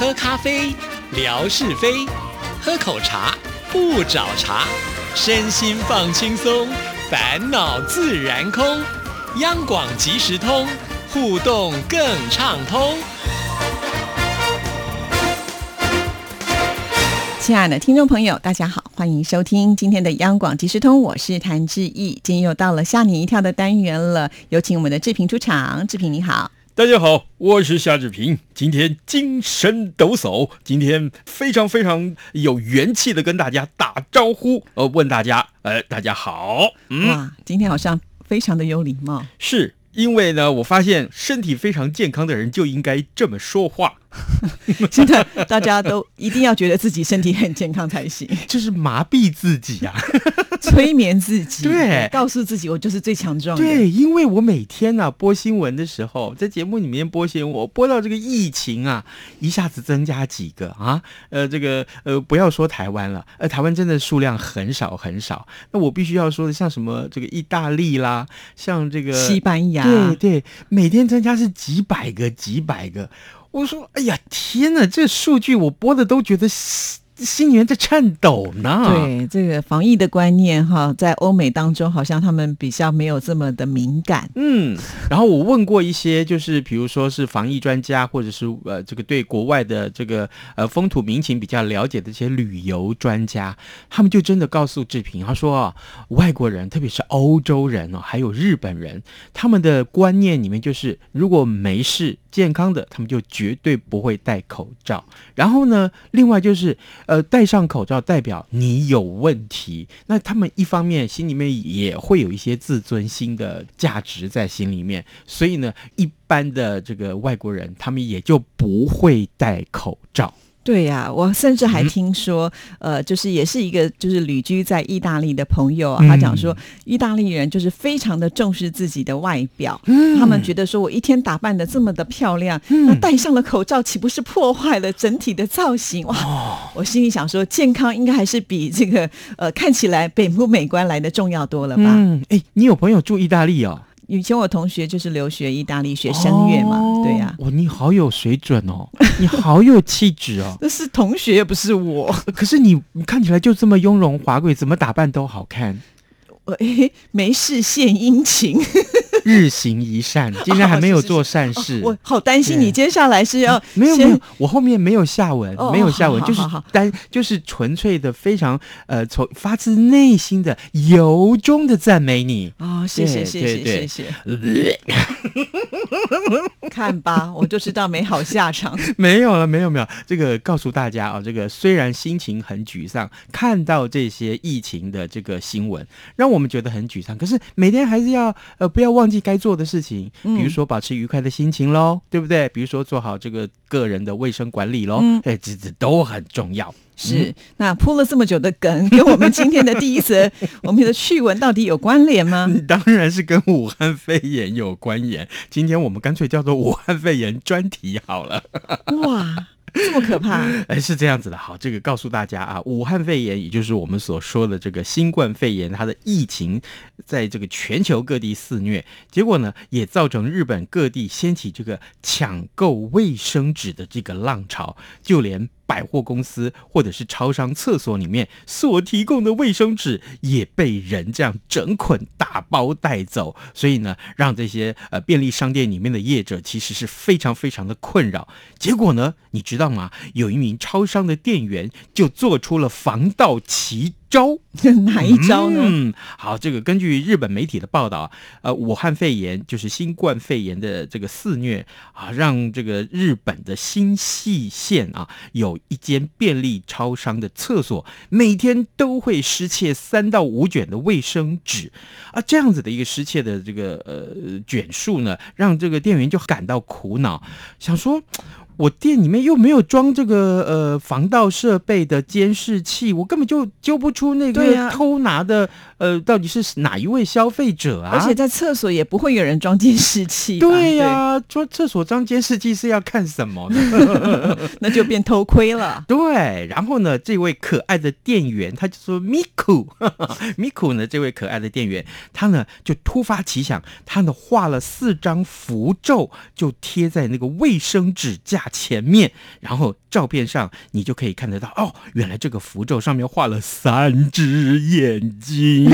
喝咖啡，聊是非；喝口茶，不找茬。身心放轻松，烦恼自然空。央广即时通，互动更畅通。亲爱的听众朋友，大家好，欢迎收听今天的央广即时通，我是谭志毅。今天又到了吓你一跳的单元了，有请我们的志平出场。志平你好。大家好，我是夏志平。今天精神抖擞，今天非常非常有元气的跟大家打招呼，呃，问大家，呃，大家好。哇，今天好像非常的有礼貌。是因为呢，我发现身体非常健康的人就应该这么说话。现在大家都一定要觉得自己身体很健康才行，就是麻痹自己啊。催眠自己，对，告诉自己我就是最强壮的。对，因为我每天呢播新闻的时候，在节目里面播新闻，我播到这个疫情啊，一下子增加几个啊，呃，这个呃，不要说台湾了，呃，台湾真的数量很少很少。那我必须要说的，像什么这个意大利啦，像这个西班牙，对对，每天增加是几百个几百个。我说，哎呀，天哪，这数据我播的都觉得。心源在颤抖呢。对这个防疫的观念哈，在欧美当中好像他们比较没有这么的敏感。嗯，然后我问过一些，就是比如说是防疫专家，或者是呃这个对国外的这个呃风土民情比较了解的一些旅游专家，他们就真的告诉志平，他说啊，外国人特别是欧洲人哦，还有日本人，他们的观念里面就是如果没事。健康的，他们就绝对不会戴口罩。然后呢，另外就是，呃，戴上口罩代表你有问题。那他们一方面心里面也会有一些自尊心的价值在心里面，所以呢，一般的这个外国人，他们也就不会戴口罩。对呀，我甚至还听说，呃，就是也是一个就是旅居在意大利的朋友啊，他讲说，意大利人就是非常的重视自己的外表，他们觉得说我一天打扮的这么的漂亮，那戴上了口罩岂不是破坏了整体的造型？哇！我心里想说，健康应该还是比这个呃看起来美不美观来的重要多了吧？嗯，哎，你有朋友住意大利哦？以前我同学就是留学意大利学声乐嘛，对呀。哇，你好有水准哦，你好有气质哦。那是同学，又不是我。可是你看起来就这么雍容华贵，怎么打扮都好看。我、欸，没事献殷勤，日行一善。今天还没有做善事，我好担心你接下来是要没有没有，我后面没有下文，没有下文，就是单就是纯粹的非常呃，从发自内心的由衷的赞美你哦，谢谢谢谢谢谢。看吧，我就知道没好下场。没有了，没有没有。这个告诉大家啊，这个虽然心情很沮丧，看到这些疫情的这个新闻，让我们觉得很沮丧。可是每天还是要呃，不要忘记该做的事情，比如说保持愉快的心情喽，对不对？比如说做好这个个人的卫生管理喽，哎，这这都很重要。是，那铺了这么久的梗，跟我们今天的第一则 我们的趣闻到底有关联吗？当然是跟武汉肺炎有关联。今天我们干脆叫做武汉肺炎专题好了。哇！这么可怕？哎，是这样子的。好，这个告诉大家啊，武汉肺炎，也就是我们所说的这个新冠肺炎，它的疫情在这个全球各地肆虐，结果呢，也造成日本各地掀起这个抢购卫生纸的这个浪潮，就连。百货公司或者是超商厕所里面所提供的卫生纸也被人这样整捆打包带走，所以呢，让这些呃便利商店里面的业者其实是非常非常的困扰。结果呢，你知道吗？有一名超商的店员就做出了防盗奇。招 哪一招呢？嗯，好，这个根据日本媒体的报道，呃，武汉肺炎就是新冠肺炎的这个肆虐啊，让这个日本的新细县啊，有一间便利超商的厕所每天都会失窃三到五卷的卫生纸啊，这样子的一个失窃的这个呃卷数呢，让这个店员就感到苦恼，想说。我店里面又没有装这个呃防盗设备的监视器，我根本就揪不出那个偷拿的呃到底是哪一位消费者啊！而且在厕所也不会有人装监视器。对呀，装厕所装监视器是要看什么呢？那就变偷窥了。对，然后呢，这位可爱的店员他就说：“Miku，Miku 呢，这位可爱的店员他呢就突发奇想，他呢画了四张符咒，就贴在那个卫生纸架。”前面，然后照片上你就可以看得到，哦，原来这个符咒上面画了三只眼睛，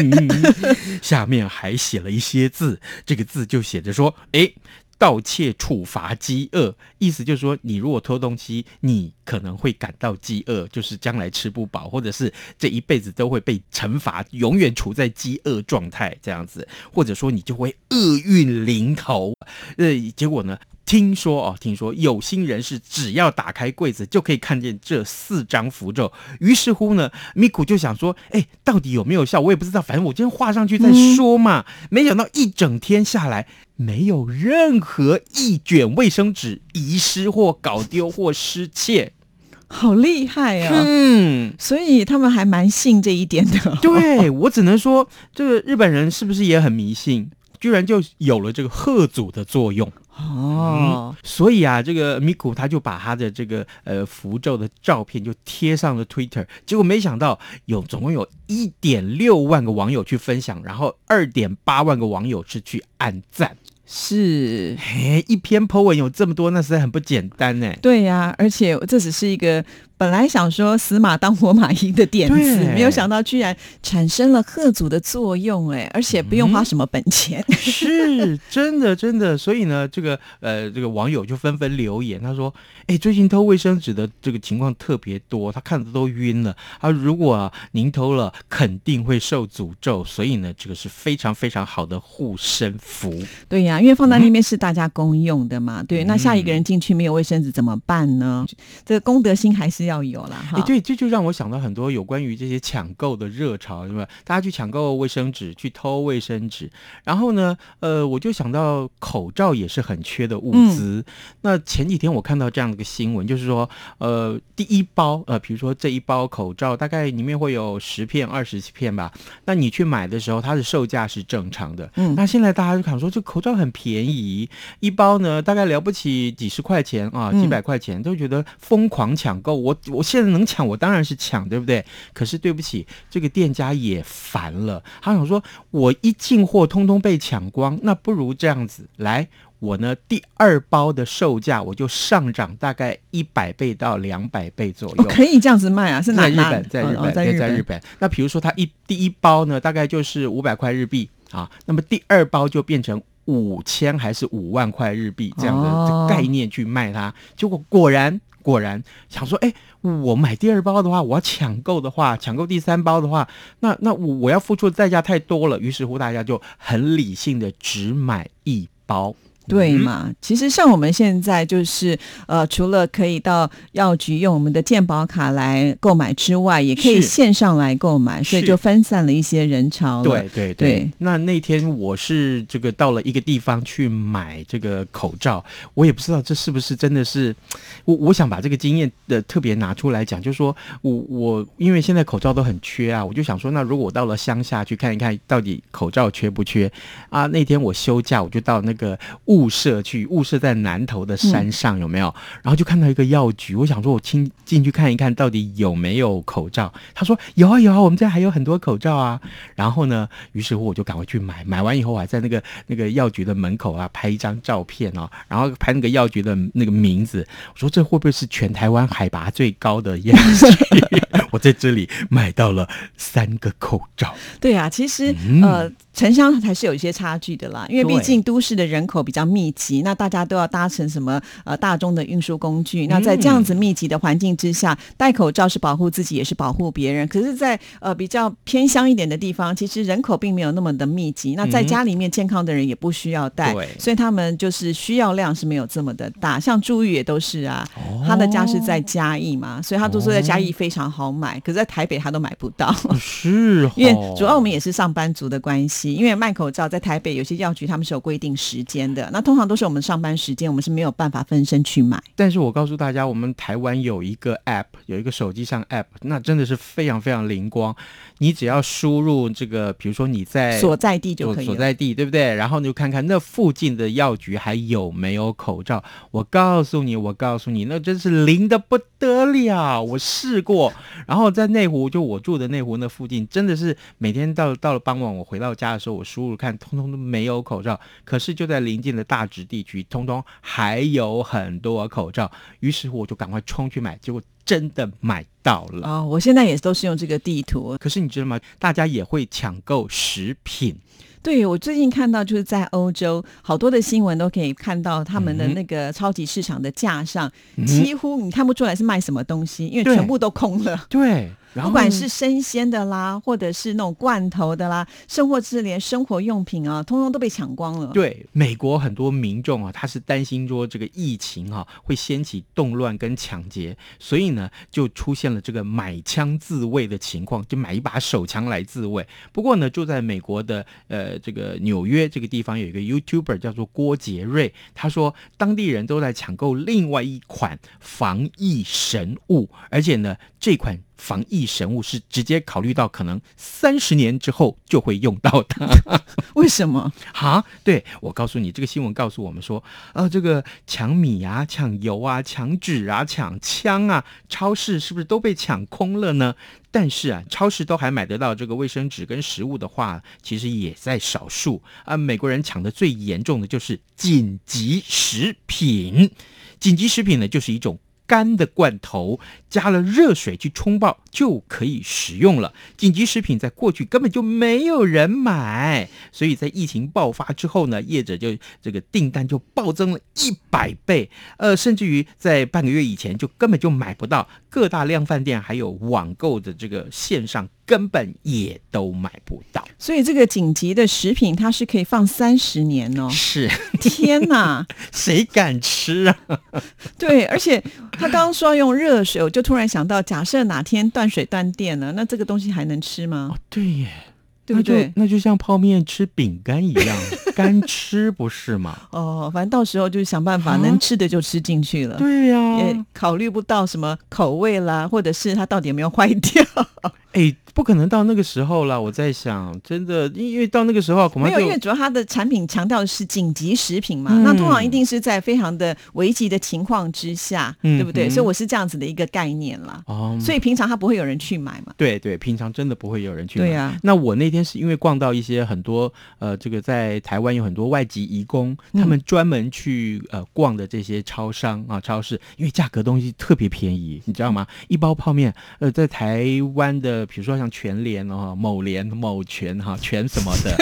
下面还写了一些字，这个字就写着说，诶。盗窃处罚饥饿，意思就是说，你如果偷东西，你可能会感到饥饿，就是将来吃不饱，或者是这一辈子都会被惩罚，永远处在饥饿状态这样子，或者说你就会厄运临头。呃，结果呢？听说哦，听说有心人士只要打开柜子就可以看见这四张符咒。于是乎呢，米库就想说：“哎，到底有没有效？我也不知道。反正我今天画上去再说嘛。”没想到一整天下来，没有任何一卷卫生纸遗失或搞丢或失窃，好厉害啊！嗯，所以他们还蛮信这一点的。对我只能说，这个日本人是不是也很迷信？居然就有了这个贺祖的作用。哦，所以啊，这个米古他就把他的这个呃符咒的照片就贴上了 Twitter，结果没想到有总共有一点六万个网友去分享，然后二点八万个网友是去按赞。是，嘿，一篇 po 文有这么多，那实在很不简单呢。对呀，而且这只是一个。本来想说死马当活马医的点子，没有想到居然产生了贺祖的作用，哎，而且不用花什么本钱，是真的真的。所以呢，这个呃，这个网友就纷纷留言，他说：“哎，最近偷卫生纸的这个情况特别多，他看的都晕了。啊，如果您偷了，肯定会受诅咒。所以呢，这个是非常非常好的护身符。对呀，因为放在那边是大家公用的嘛。对，那下一个人进去没有卫生纸怎么办呢？这个公德心还是。要有了哈，对，这就让我想到很多有关于这些抢购的热潮，对吧？大家去抢购卫生纸，去偷卫生纸，然后呢，呃，我就想到口罩也是很缺的物资。那前几天我看到这样的一个新闻，就是说，呃，第一包，呃，比如说这一包口罩大概里面会有十片、二十片吧。那你去买的时候，它的售价是正常的。嗯，那现在大家就想说，这口罩很便宜，一包呢大概了不起几十块钱啊，几百块钱，都觉得疯狂抢购。我我现在能抢，我当然是抢，对不对？可是对不起，这个店家也烦了。他想说，我一进货，通通被抢光，那不如这样子来，我呢第二包的售价我就上涨大概一百倍到两百倍左右，可以这样子卖啊？是在日本，在日本，在日本。那比如说，它一第一包呢，大概就是五百块日币啊，那么第二包就变成五千还是五万块日币这样的概念去卖它，结果果然。果然想说，哎，我买第二包的话，我要抢购的话，抢购第三包的话，那那我我要付出的代价太多了。于是乎，大家就很理性的只买一包。对嘛？其实像我们现在就是呃，除了可以到药局用我们的健保卡来购买之外，也可以线上来购买，所以就分散了一些人潮。对对对。那那天我是这个到了一个地方去买这个口罩，我也不知道这是不是真的是我我想把这个经验的特别拿出来讲，就是说我我因为现在口罩都很缺啊，我就想说，那如果我到了乡下去看一看到底口罩缺不缺啊？那天我休假，我就到那个物。物社去物社在南头的山上有没有？然后就看到一个药局，我想说，我亲进去看一看到底有没有口罩。他说有啊有啊，我们这还有很多口罩啊。然后呢，于是乎我就赶快去买。买完以后，我还在那个那个药局的门口啊拍一张照片哦，然后拍那个药局的那个名字。我说这会不会是全台湾海拔最高的药局？我在这里买到了三个口罩。对啊，其实呃。城乡还是有一些差距的啦，因为毕竟都市的人口比较密集，那大家都要搭乘什么呃大众的运输工具，那在这样子密集的环境之下，戴口罩是保护自己，也是保护别人。可是，在呃比较偏乡一点的地方，其实人口并没有那么的密集，那在家里面健康的人也不需要戴，所以他们就是需要量是没有这么的大。像朱玉也都是啊，他的家是在嘉义嘛，所以他都说在嘉义非常好买，可是在台北他都买不到，是，因为主要我们也是上班族的关系。因为卖口罩在台北有些药局他们是有规定时间的，那通常都是我们上班时间，我们是没有办法分身去买。但是我告诉大家，我们台湾有一个 App，有一个手机上 App，那真的是非常非常灵光。你只要输入这个，比如说你在所在地就可以，所在地对不对？然后你就看看那附近的药局还有没有口罩。我告诉你，我告诉你，那真是灵的不得了，我试过。然后在内湖，就我住的内湖那附近，真的是每天到到了傍晚，我回到家的时候，我输入看，通通都没有口罩。可是就在临近的大直地区，通通还有很多口罩。于是乎我就赶快冲去买，结果真的买到了。哦，我现在也都是用这个地图。可是你知道吗？大家也会抢购食品。对，我最近看到就是在欧洲，好多的新闻都可以看到他们的嗯那个超级市场的架上，几乎你看不出来是卖什么东西，因为全部都空了。对，不管是生鲜的啦，或者是那种罐头的啦，甚或是连生活用品啊，通通都被抢光了。对美国很多民众啊，他是担心说这个疫情啊会掀起动乱跟抢劫，所以呢就出现了这个买枪自卫的情况，就买一把手枪来自卫。不过呢，就在美国的呃这个纽约这个地方有一个 YouTuber 叫做郭杰瑞，他说当地人都在抢购另外一款防疫神物，而且呢这款。防疫神物是直接考虑到可能三十年之后就会用到它。为什么？啊，对我告诉你，这个新闻告诉我们说，呃，这个抢米啊、抢油啊、抢纸啊、抢枪啊，超市是不是都被抢空了呢？但是啊，超市都还买得到这个卫生纸跟食物的话，其实也在少数啊。美国人抢的最严重的就是紧急食品，紧急食品呢就是一种。干的罐头加了热水去冲泡就可以食用了。紧急食品在过去根本就没有人买，所以在疫情爆发之后呢，业者就这个订单就暴增了一百倍，呃，甚至于在半个月以前就根本就买不到，各大量饭店还有网购的这个线上根本也都买不到。所以这个紧急的食品它是可以放三十年哦！是，天哪！谁敢吃啊？对，而且他刚刚说要用热水，我就突然想到，假设哪天断水断电了，那这个东西还能吃吗？哦，对耶。对不对？那就那就像泡面吃饼干一样，干吃不是吗？哦，反正到时候就想办法，能吃的就吃进去了。对呀、也考虑不到什么口味啦，或者是它到底有没有坏掉。哎，不可能到那个时候了。我在想，真的，因为到那个时候恐怕没有，因为主要它的产品强调的是紧急食品嘛，嗯那通常一定是在非常的危急的情况之下，嗯对不对？嗯所以我是这样子的一个概念啦。哦，所以平常它不会有人去买嘛。对对，平常真的不会有人去买。对呀那我那天是因为逛到一些很多呃，这个在台湾有很多外籍移工，嗯他们专门去呃逛的这些超商啊超市，因为价格东西特别便宜，你知道吗？一包泡面，呃，在台湾的比如说像全联哦、某联、某全哈、全什么的，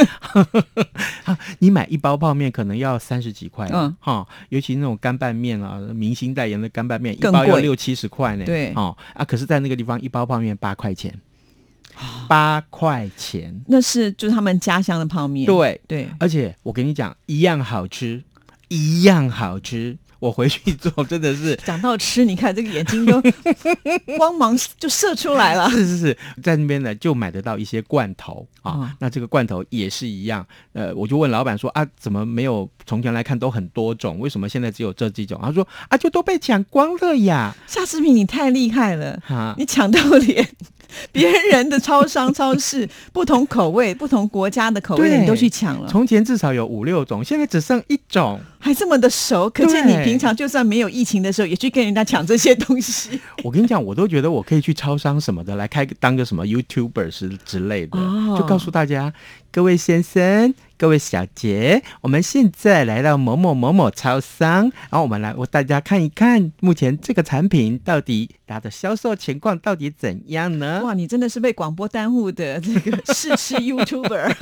哈你买一包泡面可能要三十几块，嗯。哈、尤其那种干拌面啊，明星代言的干拌面，一包要六七十块呢，对。哦啊，可是，在那个地方一包泡面八块钱。八块钱，那是就是他们家乡的泡面。对，对，而且我跟你讲，一样好吃，一样好吃。我回去做 真的是讲到吃，你看这个眼睛都 光芒就射出来了。是是是，在那边呢就买得到一些罐头啊。哦那这个罐头也是一样，呃，我就问老板说啊，怎么没有从前来看都很多种，为什么现在只有这几种？他说啊，就都被抢光了呀。夏志平，你太厉害了，哈、你抢到连 别人的超商、超市 不同口味、不同国家的口味你都去抢了，从前至少有五六种，现在只剩一种。还这么的熟，可见你平常就算没有疫情的时候，也去跟人家抢这些东西。我跟你讲，我都觉得我可以去超商什么的来开个当个什么 YouTuber 是之类的，哦就告诉大家，各位先生、各位小姐，我们现在来到某某某某超商，然后我们来为大家看一看目前这个产品到底它的销售情况到底怎样呢？哇，你真的是被广播耽误的这个试吃 YouTuber。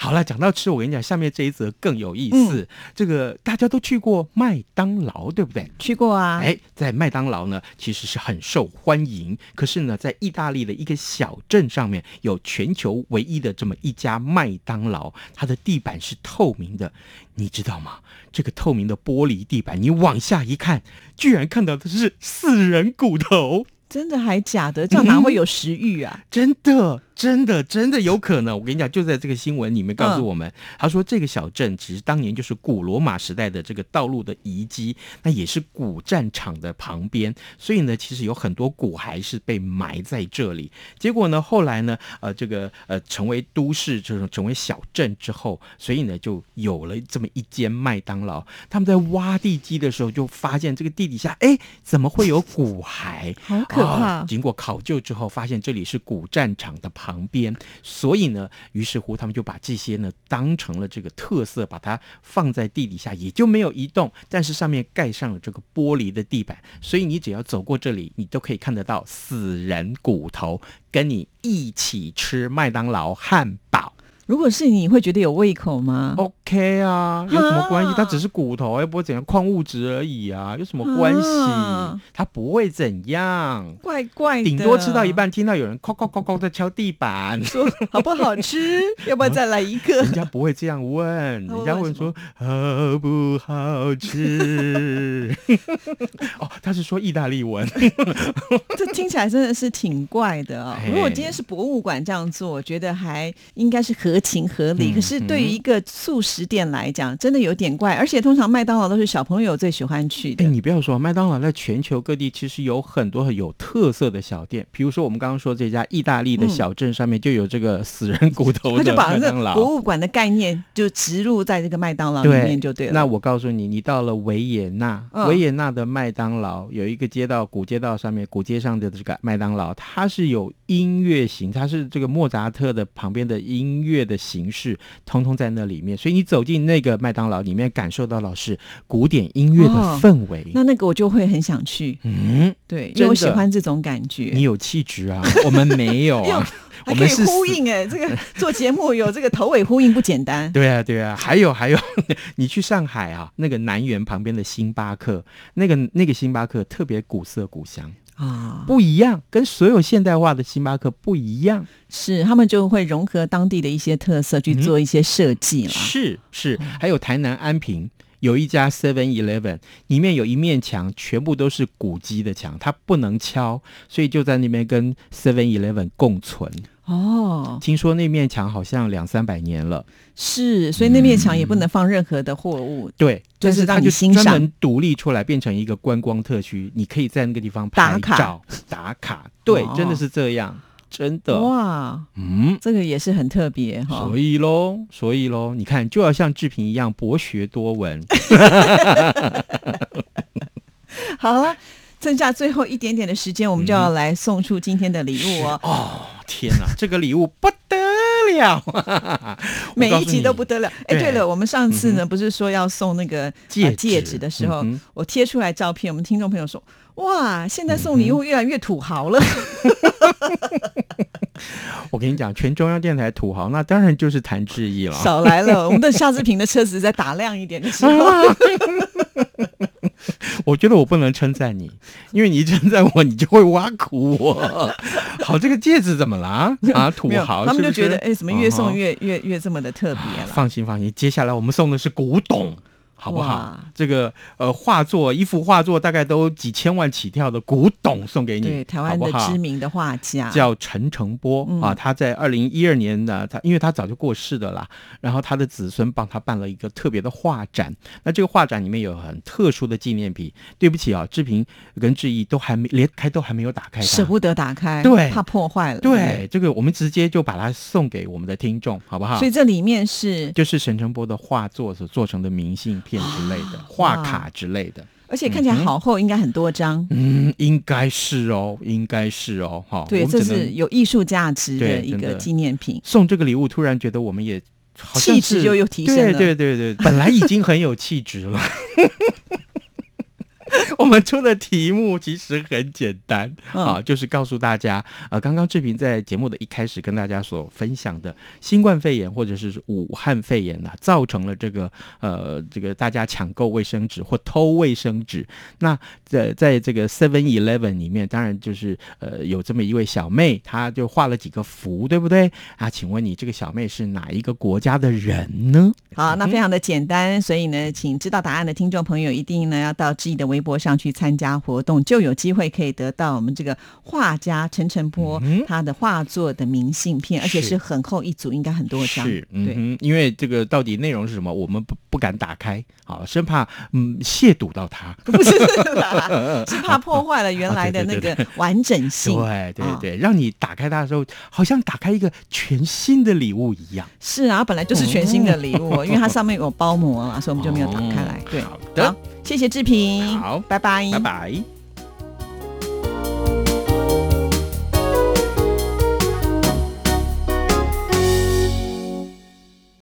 好了，讲到吃，我跟你讲，下面这一则更有意思。这个大家都去过麦当劳，对不对？去过啊？哎，在麦当劳呢，其实是很受欢迎。可是呢，在意大利的一个小镇上面，有全球唯一的这么一家麦当劳，它的地板是透明的，你知道吗？这个透明的玻璃地板，你往下一看，居然看到的是四人骨头，真的还假的？这样哪会有食欲啊？真的真的真的有可能。我跟你讲，就在这个新闻里面告诉我们，他说这个小镇其实当年就是古罗马时代的这个道路的遗迹，那也是古战场的旁边，所以呢，其实有很多骨骸是被埋在这里。结果呢，后来呢，呃，这个呃成为都市，就是成为小镇之后，所以呢，就有了这么一间麦当劳。他们在挖地基的时候，就发现这个地底下，哎，怎么会有骨骸？好可怕！啊经过考究之后，发现这里是古战场的旁旁边，所以呢，于是乎他们就把这些呢当成了这个特色，把它放在地底下，也就没有移动，但是上面盖上了这个玻璃的地板，所以你只要走过这里，你都可以看得到死人骨头，跟你一起吃麦当劳汉堡。如果是你，会觉得有胃口吗？OK 啊，有什么关系啊？它只是骨头，又不会怎样，矿物质而已啊，有什么关系啊？它不会怎样。怪怪的，顶多吃到一，半，听到有人哐哐哐哐在敲地板，说好不好吃？要不要再来一个人？家不会这样问，人家问说好不好吃？哦，他是说意大利文，这听起来真的是挺怪的啊、如果今天是博物馆这样做，我觉得还应该是合情合理。嗯可是对于一个素食店来讲，真的有点怪。而且通常麦当劳都是小朋友最喜欢去的。哎，你不要说，麦当劳在全球各地其实有很多很有特色的小店，比如说我们刚刚说这家意大利的小镇上面就有这个死人骨头的 他就把这麦当劳。个博物馆的概念就植入在这个麦当劳里面就对了。那我告诉你，你到了维也纳，嗯维也纳的麦当劳有一个街道，古街道上面，古街上的这个麦当劳，它是有音乐型，它是这个莫扎特的旁边的音乐的形式，通通在那里面。所以你走进那个麦当劳里面，感受到的是古典音乐的哦氛围。那那个我就会很想去，嗯，对，因为我喜欢这种感觉。你有气质啊，我们没有啊，还可以我们是死呼应哎，这个做节目有这个头尾呼应不简单。对啊，对啊，还有还有，你去上海啊，那个南园旁边的星巴克，那个那个星巴克特别古色古香，啊，不一样，跟所有现代化的星巴克不一样。是他们就会融合当地的一些特色去做一些设计啦。是是，还有台南安平。有一家 Seven Eleven，里面有一面墙，全部都是古迹的墙，它不能敲，所以就在那边跟 Seven Eleven 共存。哦，听说那面墙好像两三百年了，是，所以那面墙也不能放任何的货物。对，但是它就专门独立出来，变成一个观光特区，你可以在那个地方拍打卡照、打卡。对，哦真的是这样，真的。哇，嗯，这个也是很特别哈所。以喽，所以喽，你看，就要像志平一样博学多闻。好了。剩下最后一点点的时间，我们就要来送出今天的礼物哦。哦，天哪，这个礼物不得了！每一集都不得得了。哎，对对了，我们上次呢不是说要送那个戒戒指的时候我贴出来照片，我们听众朋友说，哇，现在送礼物越来越土豪了。我跟你讲，全中央电台土豪，那当然就是谭志毅了。少来了，我们的夏志平的车子再打亮一点的时候，我觉得我不能称赞你，因为你一称赞我，你就会挖苦我。好，这个戒指怎么了啊？啊，土，豪，他们就觉得，哎，怎么越送哦越越越这么的特别了？放心放心，接下来我们送的是古董，好不好？这个呃画作，一幅画作大概都几千万起跳的古董送给你，对，台湾的知名的画家叫陈澄波、嗯啊，他在二零一二年呢，他因为他早就过世的啦，然后他的子孙帮他办了一个特别的画展。那这个画展里面有很特殊的纪念品。对不起啊，志平跟志毅都还没连开都还没有打开，舍不得打开，对怕破坏了。对，这个我们直接就把它送给我们的听众，好不好？所以这里面是，就是沈承波的画作所做成的明信片之类的、画卡之类的。而且看起来好厚，应该很多张。嗯，应该是哦，应该是哦，哈、对，这是有艺术价值的一个纪念品。送这个礼物，突然觉得我们也气质就又提升了对对对对，本来已经很有气质了。我们出的题目其实很简单、嗯啊，就是告诉大家，呃，刚刚志平在节目的一开始跟大家所分享的新冠肺炎或者是武汉肺炎呐、造成了这个呃这个大家抢购卫生纸或偷卫生纸。那在在这个 Seven Eleven 里面，当然就是呃有这么一位小妹，她就画了几个符，对不对啊？请问你这个小妹是哪一个国家的人呢？好，那非常的简单，所以呢，请知道答案的听众朋友一定呢要到志毅的微博上。上去参加活动，就有机会可以得到我们这个画家陈澄波嗯他的画作的明信片，而且是是很厚一组，应该很多张。是，嗯因为这个到底内容是什么，我们不不敢打开，好，生怕嗯亵渎到他。不是啦，是怕破坏了原来的那个完整 性。对对啊对，让你打开它的时候，好像打开一个全新的礼物一样。是啊，本来就是全新的礼物，因为它上面有包膜嘛，所以我们就没有打开来。对，好的好，谢谢志平，好拜拜，拜拜。